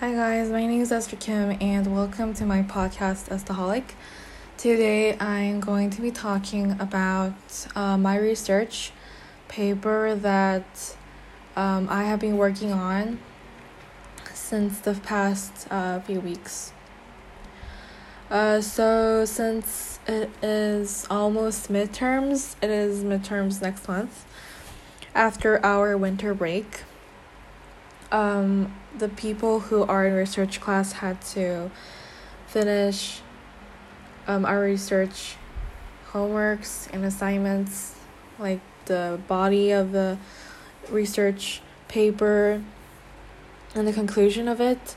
Hi guys, my name is Esther Kim and welcome to my podcast Estaholic. Today I'm going to be talking about uh, my research paper that um, I have been working on since the past uh, few weeks. Uh, so since it is almost midterms, it is midterms next month after our winter break um, the people who are in research class had to finish um, our research homeworks and assignments, like the body of the research paper and the conclusion of it.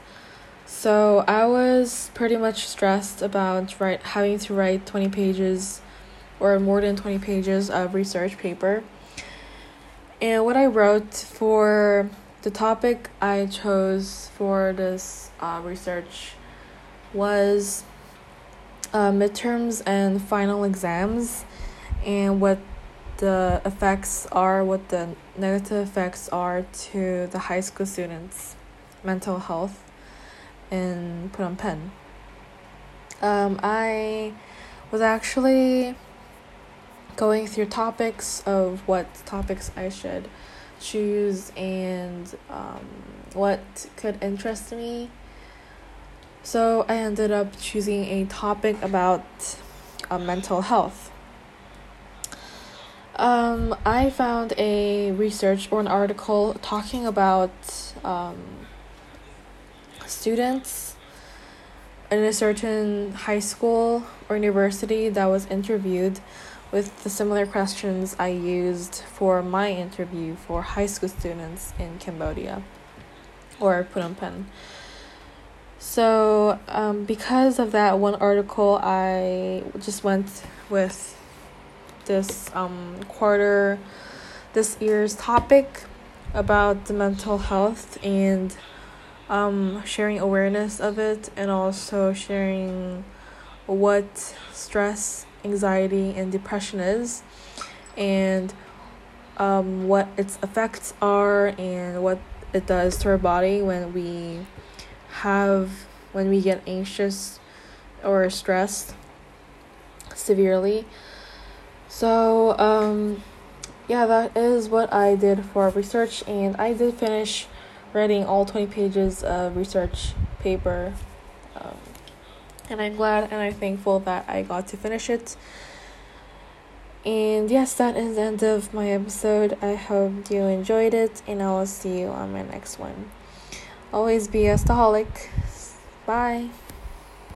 So I was pretty much stressed about write, having to write 20 pages or more than 20 pages of research paper. And what I wrote for the topic I chose for this uh, research was uh, midterms and final exams and what the effects are, what the negative effects are to the high school students' mental health in Phnom Penh. Um, I was actually going through topics of what topics I should choose and um, what could interest me. So I ended up choosing a topic about uh, mental health. Um, I found a research or an article talking about um, students in a certain high school or university that was interviewed with the similar questions I used for my interview for high school students in Cambodia or Phnom Penh. So, um, because of that one article, I just went with this um, quarter, this year's topic about the mental health and um, sharing awareness of it and also sharing what stress anxiety and depression is and um, what its effects are and what it does to our body when we have when we get anxious or stressed severely. So um, yeah that is what i did for research and i did finish writing all 20 pages of research paper and I'm glad and I'm thankful that I got to finish it. And yes, that is the end of my episode. I hope you enjoyed it, and I will see you on my next one. Always be a staholic. Bye.